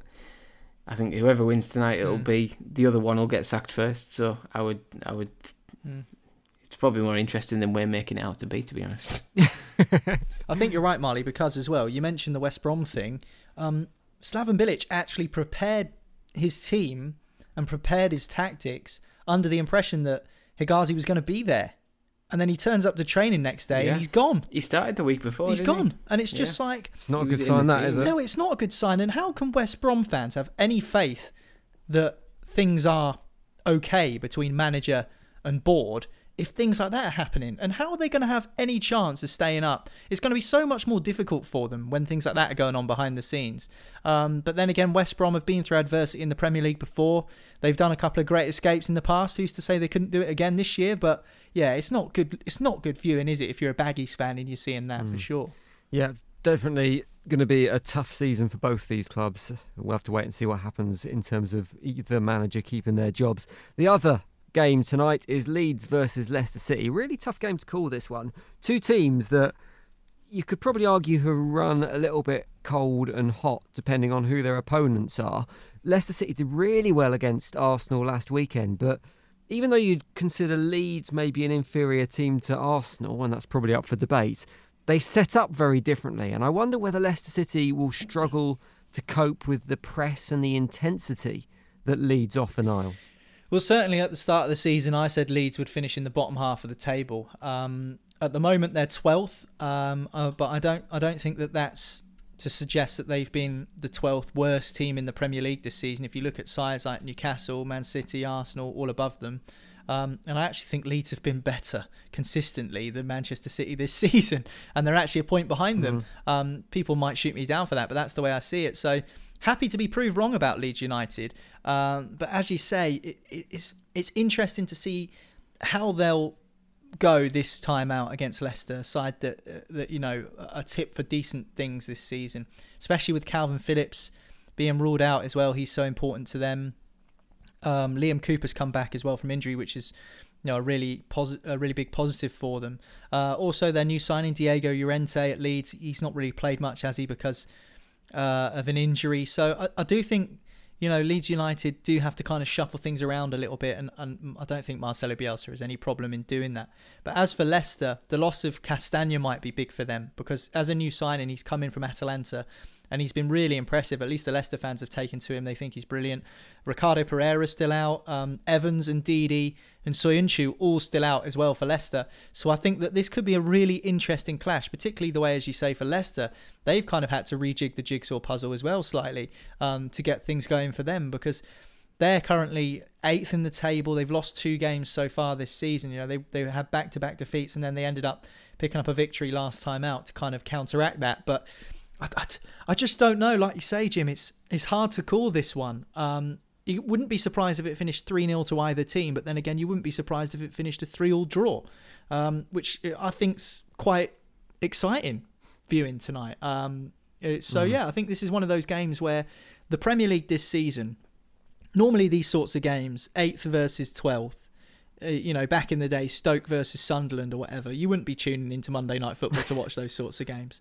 I think whoever wins tonight, it'll mm. be the other one will get sacked first. So I would, I would. Mm. It's probably more interesting than we're making it out to be, to be honest. I think you're right, Marley, because as well, you mentioned the West Brom thing. Um, Slaven Bilic actually prepared his team and prepared his tactics under the impression that Hegazi was going to be there and then he turns up to training next day yeah. and he's gone. He started the week before. He's gone, he? and it's just yeah. like it's not a good sign, that is it? No, it's not a good sign. And how can West Brom fans have any faith that things are okay between manager and board if things like that are happening? And how are they going to have any chance of staying up? It's going to be so much more difficult for them when things like that are going on behind the scenes. Um, but then again, West Brom have been through adversity in the Premier League before. They've done a couple of great escapes in the past. Who's to say they couldn't do it again this year? But yeah, it's not good. It's not good viewing, is it? If you're a Baggies fan and you're seeing that mm. for sure. Yeah, definitely going to be a tough season for both these clubs. We'll have to wait and see what happens in terms of either manager keeping their jobs. The other game tonight is Leeds versus Leicester City. Really tough game to call this one. Two teams that you could probably argue have run a little bit cold and hot depending on who their opponents are. Leicester City did really well against Arsenal last weekend, but even though you'd consider Leeds maybe an inferior team to Arsenal, and that's probably up for debate, they set up very differently. And I wonder whether Leicester City will struggle to cope with the press and the intensity that Leeds offer Niall. Well, certainly at the start of the season, I said Leeds would finish in the bottom half of the table. Um, at the moment, they're twelfth, um, uh, but I don't, I don't think that that's to suggest that they've been the twelfth worst team in the Premier League this season. If you look at sides like Newcastle, Man City, Arsenal, all above them, Um, and I actually think Leeds have been better consistently than Manchester City this season, and they're actually a point behind them. Mm-hmm. Um, people might shoot me down for that, but that's the way I see it. So happy to be proved wrong about Leeds United. Um, but as you say, it, it's it's interesting to see how they'll go this time out against Leicester, a side that uh, that you know a tip for decent things this season, especially with Kalvin Phillips being ruled out as well. He's so important to them. Um, Liam Cooper's come back as well from injury, which is you know a really posi- a really big positive for them. Uh, also, their new signing Diego Llorente at Leeds. He's not really played much, has he, because uh, of an injury. So I, I do think you know, Leeds United do have to kind of shuffle things around a little bit, and, and I don't think Marcelo Bielsa has any problem in doing that. But as for Leicester, the loss of Castagna might be big for them because as a new signing, he's coming from Atalanta and he's been really impressive. At least the Leicester fans have taken to him. They think he's brilliant. Ricardo Pereira's still out. Um, Evans and Didi and Soyuncu all still out as well for Leicester. So I think that this could be a really interesting clash, particularly the way, as you say, for Leicester, they've kind of had to rejig the jigsaw puzzle as well slightly um, to get things going for them because they're currently eighth in the table. They've lost two games so far this season. You know, they they had back to back defeats and then they ended up picking up a victory last time out to kind of counteract that. But I, I, I just don't know. Like you say, Jim, it's it's hard to call this one. Um, you wouldn't be surprised if it finished 3 0 to either team, but then again, you wouldn't be surprised if it finished a 3 all draw, um, which I think's quite exciting viewing tonight. Um, so, mm. yeah, I think this is one of those games where the Premier League this season, normally these sorts of games, 8th versus 12th, uh, you know, back in the day, Stoke versus Sunderland or whatever, you wouldn't be tuning into Monday Night Football to watch those sorts of games.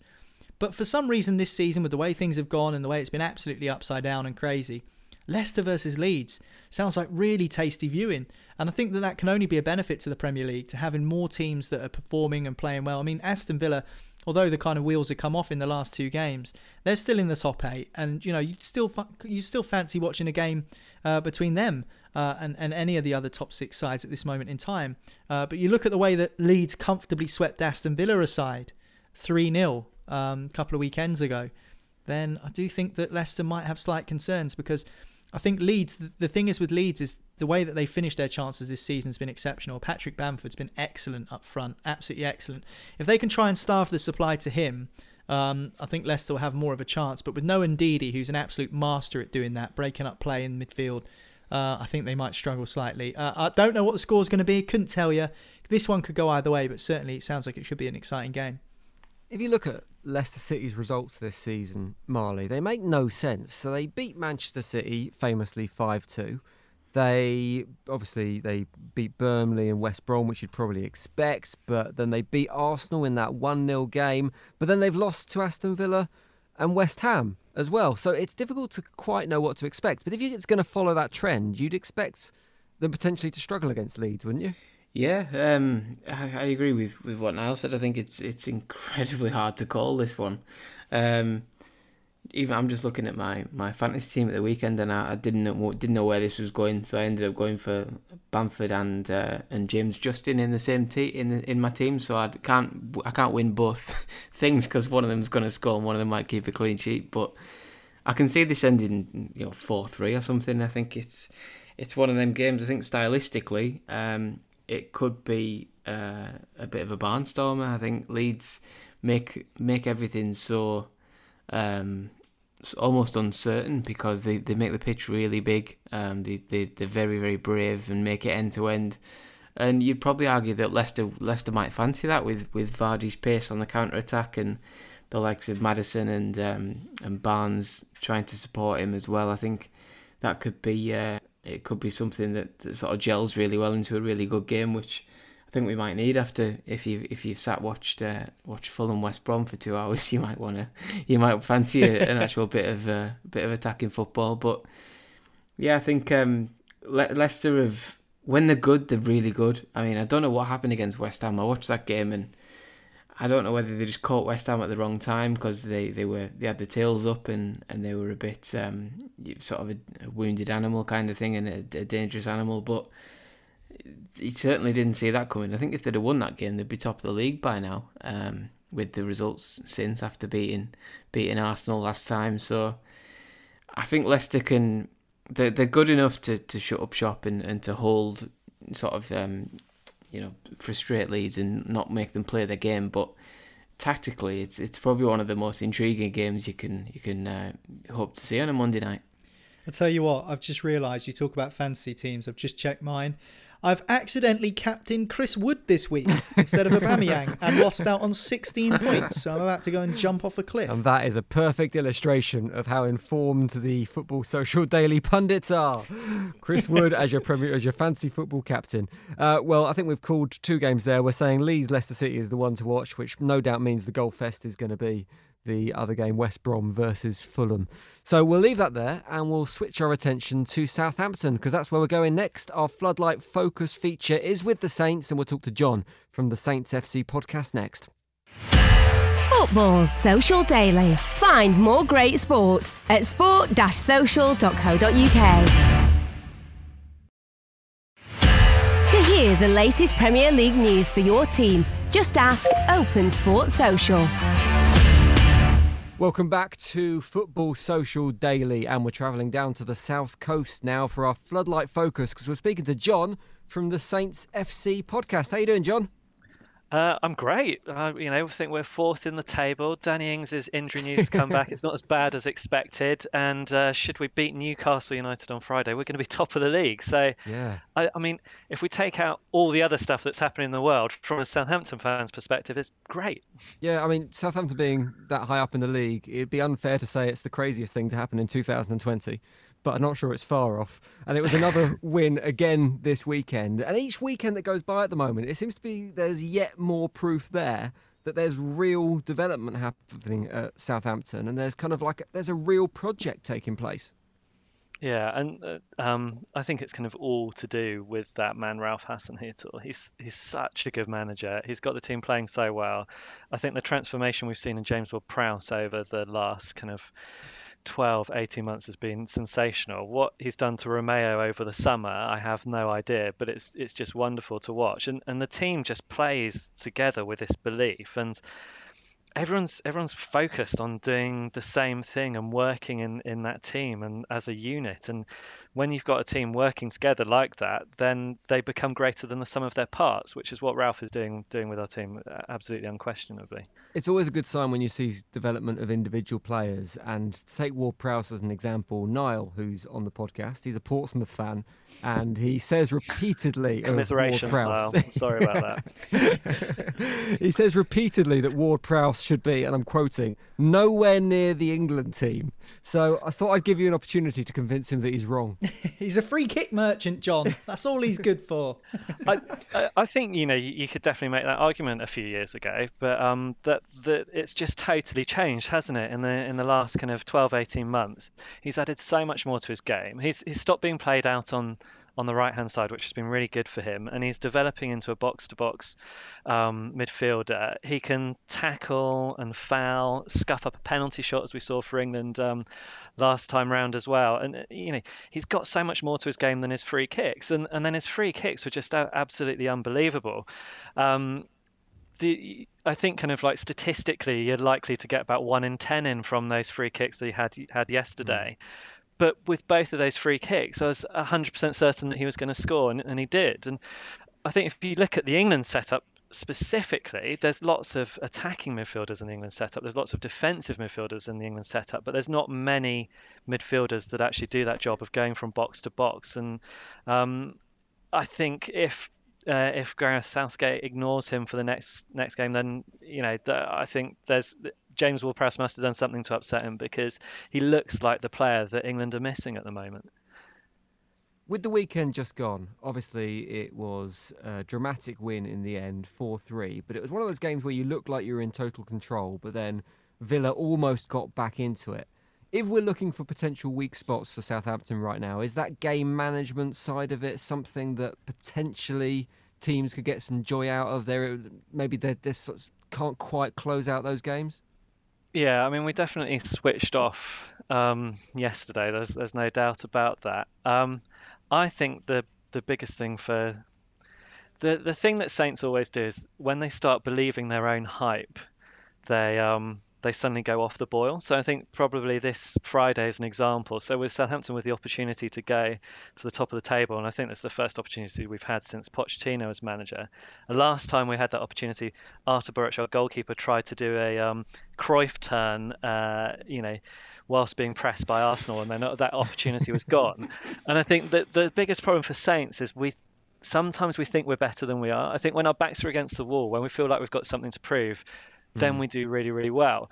But for some reason, this season, with the way things have gone and the way it's been absolutely upside down and crazy, Leicester versus Leeds sounds like really tasty viewing. And I think that that can only be a benefit to the Premier League to having more teams that are performing and playing well. I mean, Aston Villa, although the kind of wheels have come off in the last two games, they're still in the top eight. And you know, you still you still fancy watching a game uh, between them. Uh, and, and any of the other top six sides at this moment in time. Uh, but you look at the way that Leeds comfortably swept Aston Villa aside 3 0 um, a couple of weekends ago, then I do think that Leicester might have slight concerns because I think Leeds, the, the thing is with Leeds is the way that they finished their chances this season has been exceptional. Patrick Bamford's been excellent up front, absolutely excellent. If they can try and starve the supply to him, um, I think Leicester will have more of a chance. But with no Ndidi, who's an absolute master at doing that, breaking up play in midfield, uh, I think they might struggle slightly. Uh, I don't know what the score's going to be. Couldn't tell you. This one could go either way, but certainly it sounds like it should be an exciting game. If you look at Leicester City's results this season, Marley, they make no sense. So they beat Manchester City famously 5 2. They obviously they beat Burnley and West Brom, which you'd probably expect, but then they beat Arsenal in that 1 0 game. But then they've lost to Aston Villa and West Ham as well. So it's difficult to quite know what to expect. But if it's going to follow that trend, you'd expect them potentially to struggle against Leeds, wouldn't you? Yeah, um, I, I, agree with, with what Niall said. I think it's it's incredibly hard to call this one. Um, even I'm just looking at my, my fantasy team at the weekend, and I, I, didn't know didn't know where this was going, so I ended up going for Bamford and uh, and James Justin in the same team in the, in my team. So I can't I can't win both things because one of them's going to score and one of them might keep a clean sheet. But I can see this ending you know four three or something. I think it's it's one of them games. I think stylistically. Um, it could be uh, a bit of a barnstormer. I think Leeds make make everything so um, almost uncertain because they, they make the pitch really big. Um, they, they they're very very brave and make it end to end. And you'd probably argue that Leicester Leicester might fancy that with with Vardy's pace on the counter attack and the likes of Maddison and um, and Barnes trying to support him as well. I think that could be uh, it could be something that, that sort of gels really well into a really good game, which I think we might need after if you if you've sat watched uh, watched Fulham West Brom for two hours, you might want to you might fancy a, an actual bit of uh, bit of attacking football. But yeah, I think um, Le- Leicester have when they're good, they're really good. I mean, I don't know what happened against West Ham. I watched that game and I don't know whether they just caught West Ham at the wrong time because they, they were they had the tails up and, and they were a bit um, sort of a, wounded animal kind of thing and a, a, dangerous animal. But he certainly didn't see that coming. I think if they'd have won that game, they'd be top of the league by now. Um, with the results since after beating beating Arsenal last time, so I think Leicester can they're they're good enough to, to shut up shop and, and to hold sort of um, you know frustrate Leeds and not make them play their game, but tactically, it's it's probably one of the most intriguing games you can you can uh, hope to see on a Monday night. I tell you what, I've just realised you talk about fantasy teams. I've just checked mine. I've accidentally captained Chris Wood this week instead of Aubameyang and lost out on 16 points. So I'm about to go and jump off a cliff. And that is a perfect illustration of how informed the Football Social Daily pundits are. Chris Wood as your premier, as your fancy football captain. Uh, well, I think we've called two games there. We're saying Leeds Leicester City is the one to watch, which no doubt means the goal fest is going to be the other game, West Brom versus Fulham. So we'll leave that there and we'll switch our attention to Southampton because that's where we're going next. Our Floodlight Focus feature is with the Saints, and we'll talk to John from the Saints FC podcast next. Football Social Daily. Find more great sport at sport-social.co.uk. To hear the latest Premier League news for your team, just ask Open Sport Social. Welcome back to Football Social Daily, and we're travelling down to the south coast now for our floodlight focus because we're speaking to John from the Saints FC podcast. How you doing, John? Uh, I'm great. Uh, you know, I think we're fourth in the table. Danny Ings' injury news come back. It's not as bad as expected. And uh, should we beat Newcastle United on Friday, we're going to be top of the league. So, yeah. I, I, mean, if we take out all the other stuff that's happening in the world from a Southampton fan's perspective, it's great. Yeah, I mean, Southampton being that high up in the league, it'd be unfair to say it's the craziest thing to happen in 2020 but I'm not sure it's far off. And it was another win again this weekend. And each weekend that goes by at the moment, it seems to be there's yet more proof there that there's real development happening at Southampton, and there's kind of like there's a real project taking place. Yeah, and uh, um, I think it's kind of all to do with that man, Ralph Hasenhüttl. He's he's such a good manager. He's got the team playing so well. I think the transformation we've seen in James Ward-Prowse over the last kind of 12, 18 months has been sensational. What he's done to Romeo over the summer, I have no idea, but it's it's just wonderful to watch. And and the team just plays together with this belief and everyone's everyone's focused on doing the same thing and working in in that team and as a unit. And when you've got a team working together like that then they become greater than the sum of their parts which is what Ralph is doing doing with our team uh, absolutely unquestionably. It's always a good sign when you see development of individual players. And take Ward Prowse as an example. Niall who's on the podcast he's a Portsmouth fan and he says repeatedly of Ward Prowse. Sorry about that. He says repeatedly that Ward Prowse should be, and I'm quoting, nowhere near the England team. So I thought I'd give you an opportunity to convince him that he's wrong. he's a free kick merchant, John. That's all he's good for. I, I think you know you could definitely make that argument a few years ago, but um, that that it's just totally changed, hasn't it? In the in the last kind of 12, 18 months, he's added so much more to his game. He's he's stopped being played out on on the right hand side, which has been really good for him. And he's developing into a box to box midfielder. He can tackle and foul, scuff up a penalty shot, as we saw for England um, last time round as well. And, uh, you know, he's got so much more to his game than his free kicks. And, and then his free kicks were just absolutely unbelievable. Um, the, I think kind of like statistically, you're likely to get about one in ten in from those free kicks that he had had yesterday. Mm. But with both of those free kicks, I was 100% certain that he was going to score, and, and he did. And I think if you look at the England setup specifically, there's lots of attacking midfielders in the England setup. There's lots of defensive midfielders in the England setup, but there's not many midfielders that actually do that job of going from box to box. And um, I think if uh, if Gareth Southgate ignores him for the next next game, then you know I think there's James Ward-Prowse must have done something to upset him because he looks like the player that England are missing at the moment. With the weekend just gone, obviously it was a dramatic win in the end, 4 3, but it was one of those games where you looked like you were in total control, but then Villa almost got back into it. If we're looking for potential weak spots for Southampton right now, is that game management side of it something that potentially teams could get some joy out of? There, maybe they can't quite close out those games. Yeah, I mean, we definitely switched off um, yesterday. There's there's no doubt about that. Um, I think the the biggest thing for the the thing that Saints always do is when they start believing their own hype, they um they suddenly go off the boil. So I think probably this Friday is an example. So with Southampton with the opportunity to go to the top of the table, and I think that's the first opportunity we've had since Pochettino as manager. And last time we had that opportunity, Artur Boruc, our goalkeeper, tried to do a um, Cruyff turn, uh, you know, whilst being pressed by Arsenal, and then that opportunity was gone. and I think that the biggest problem for Saints is we sometimes we think we're better than we are. I think when our backs are against the wall, when we feel like we've got something to prove, then mm. we do really, really well.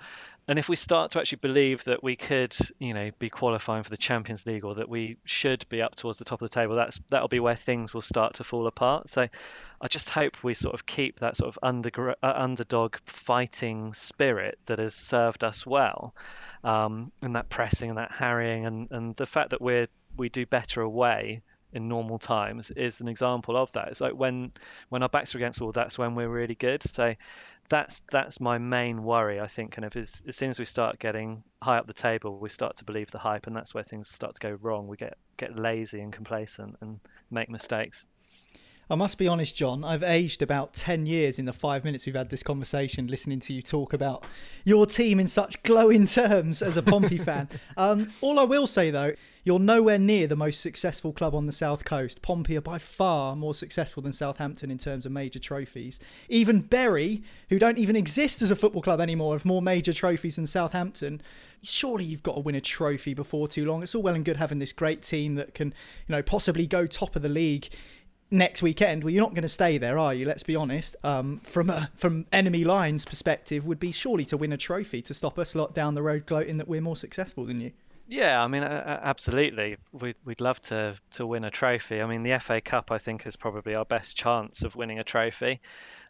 And if we start to actually believe that we could, you know, be qualifying for the Champions League or that we should be up towards the top of the table, that's that'll be where things will start to fall apart. So, I just hope we sort of keep that sort of under, uh, underdog fighting spirit that has served us well, um, and that pressing and that harrying and, and the fact that we're we do better away in normal times is an example of that. It's like when when our backs are against the wall, that's when we're really good. So that's that's my main worry. I think kind of is as soon as we start getting high up the table, we start to believe the hype, and that's where things start to go wrong. We get get lazy and complacent and make mistakes. I must be honest, John. I've aged about 10 years in the five minutes we've had this conversation, listening to you talk about your team in such glowing terms as a Pompey fan. Um, all I will say, though, you're nowhere near the most successful club on the south coast. Pompey are by far more successful than Southampton in terms of major trophies. Even Bury, who don't even exist as a football club anymore, have more major trophies than Southampton. Surely you've got to win a trophy before too long. It's all well and good having this great team that can, you know, possibly go top of the league next weekend, well, you're not going to stay there, are you? Let's be honest. Um, from a, from enemy lines perspective, would be surely to win a trophy to stop us lot down the road gloating that we're more successful than you. Yeah, I mean, absolutely. We'd, we'd love to to win a trophy. I mean, the FA Cup, I think, is probably our best chance of winning a trophy.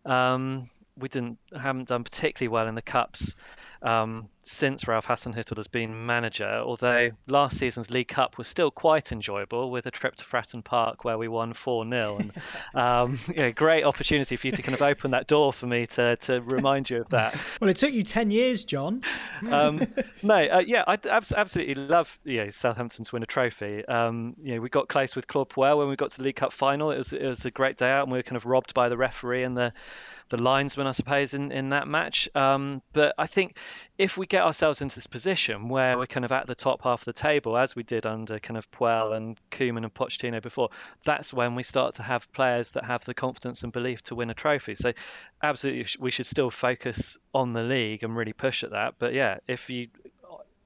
Um, we didn't haven't done particularly well in the cups um, since Ralph Hasenhüttl has been manager. Although last season's League Cup was still quite enjoyable with a trip to Fratton Park where we won four 0 and um, yeah, great opportunity for you to kind of open that door for me to to remind you of that. Well, it took you ten years, John. um, no, uh, yeah, I absolutely love you know, Southampton to win a trophy. Um, you know, we got close with Claude Puel when we got to the League Cup final. It was it was a great day out, and we were kind of robbed by the referee and the the linesman, I suppose, in, in that match. Um, but I think if we get ourselves into this position where we're kind of at the top half of the table, as we did under kind of Puel and Koeman and Pochettino before, that's when we start to have players that have the confidence and belief to win a trophy. So, absolutely, we should still focus on the league and really push at that. But yeah, if you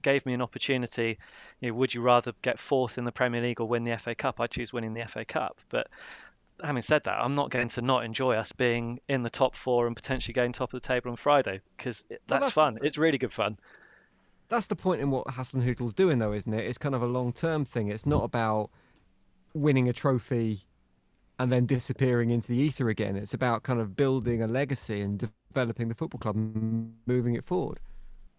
gave me an opportunity, you know, would you rather get fourth in the Premier League or win the FA Cup? I'd choose winning the FA Cup. But having said that, I'm not going to not enjoy us being in the top four and potentially going top of the table on Friday because that's, well, that's, fun. The, it's really good fun. That's the point in what Hasenhüttl's doing, though, isn't it? It's kind of a long term thing. It's not about winning a trophy and then disappearing into the ether again. It's about kind of building a legacy and developing the football club and moving it forward.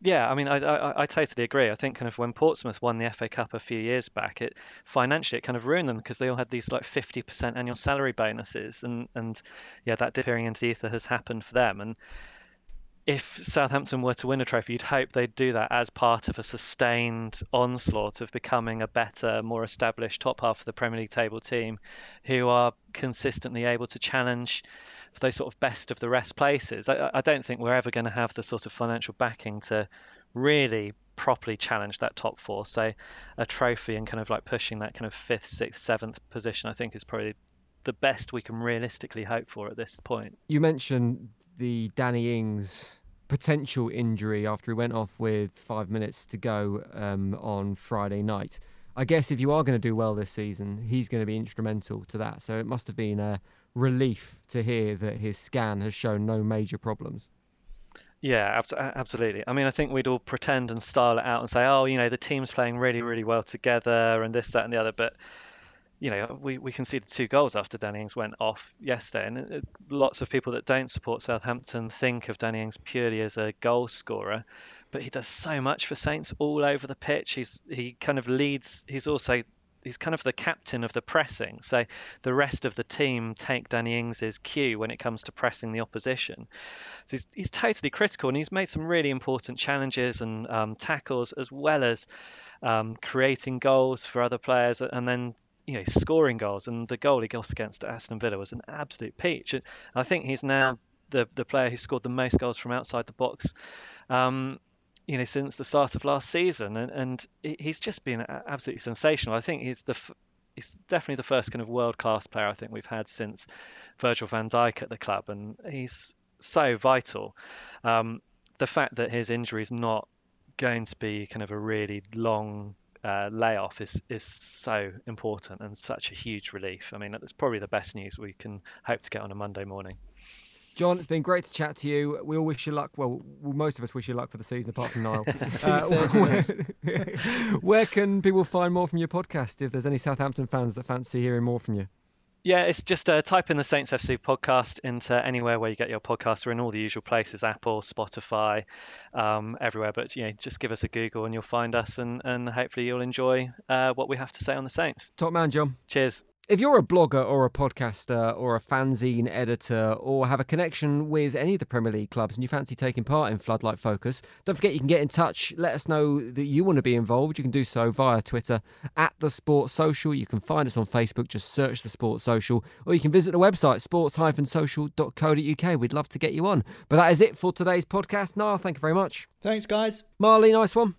Yeah, I mean, I, I, I totally agree. I think kind of when Portsmouth won the FA Cup a few years back, it financially it kind of ruined them because they all had these like 50% annual salary bonuses, and and yeah, that disappearing into the ether has happened for them. And if Southampton were to win a trophy, you'd hope they'd do that as part of a sustained onslaught of becoming a better, more established top half of the Premier League table team, who are consistently able to challenge for those sort of best of the rest places. I, I don't think we're ever going to have the sort of financial backing to really properly challenge that top four. So a trophy and kind of like pushing that kind of fifth, sixth, seventh position, I think is probably the best we can realistically hope for at this point. You mentioned the Danny Ings potential injury after he went off with five minutes to go um, on Friday night. I guess if you are going to do well this season, he's going to be instrumental to that. So it must have been a relief to hear that his scan has shown no major problems. Yeah, absolutely. I mean, I think we'd all pretend and style it out and say, oh, you know, the team's playing really, really well together and this, that, and the other. But, you know, we, we conceded two goals after Danny Ings went off yesterday. And it, lots of people that don't support Southampton think of Danny Ings purely as a goal scorer. But he does so much for Saints all over the pitch. He's He kind of leads, he's also he's kind of the captain of the pressing. So the rest of the team take Danny Ings's cue when it comes to pressing the opposition. So he's, he's totally critical, and he's made some really important challenges and um, tackles, as well as um, creating goals for other players, and then you know scoring goals. And the goal he got against Aston Villa was an absolute peach. And I think he's now the the player who scored the most goals from outside the box. Um, you know, since the start of last season, and, and he's just been absolutely sensational. I think he's the he's definitely the first kind of world class player I think we've had since Virgil van Dijk at the club, and he's so vital. Um, the fact that his injury is not going to be kind of a really long uh, layoff is is so important and such a huge relief. I mean, that's probably the best news we can hope to get on a Monday morning. John, it's been great to chat to you. We all wish you luck. Well, most of us wish you luck for the season, apart from Niall. uh, where, where can people find more from your podcast if there's any Southampton fans that fancy hearing more from you? Yeah, it's just uh, type in the Saints FC podcast into anywhere where you get your podcasts. We're in all the usual places: Apple, Spotify, um, everywhere. But you know, just give us a Google and you'll find us, and, and hopefully you'll enjoy uh, what we have to say on the Saints. Top man, John. Cheers. If you're a blogger or a podcaster or a fanzine editor or have a connection with any of the Premier League clubs and you fancy taking part in Floodlight Focus, don't forget you can get in touch. Let us know that you want to be involved. You can do so via Twitter at the Sports Social. You can find us on Facebook, just search the Sports Social, or you can visit the website sports-social.co.uk. We'd love to get you on. But that is it for today's podcast. Niall, thank you very much. Thanks, guys. Marley, nice one.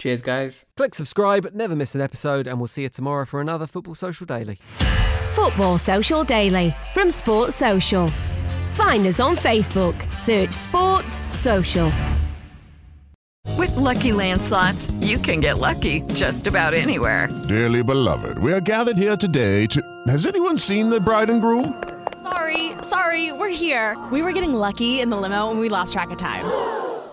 Cheers, guys. Click subscribe, never miss an episode, and we'll see you tomorrow for another Football Social Daily. Football Social Daily from Sports Social. Find us on Facebook. Search Sport Social. With lucky landslots, you can get lucky just about anywhere. Dearly beloved, we are gathered here today to. Has anyone seen the bride and groom? Sorry, sorry, we're here. We were getting lucky in the limo and we lost track of time.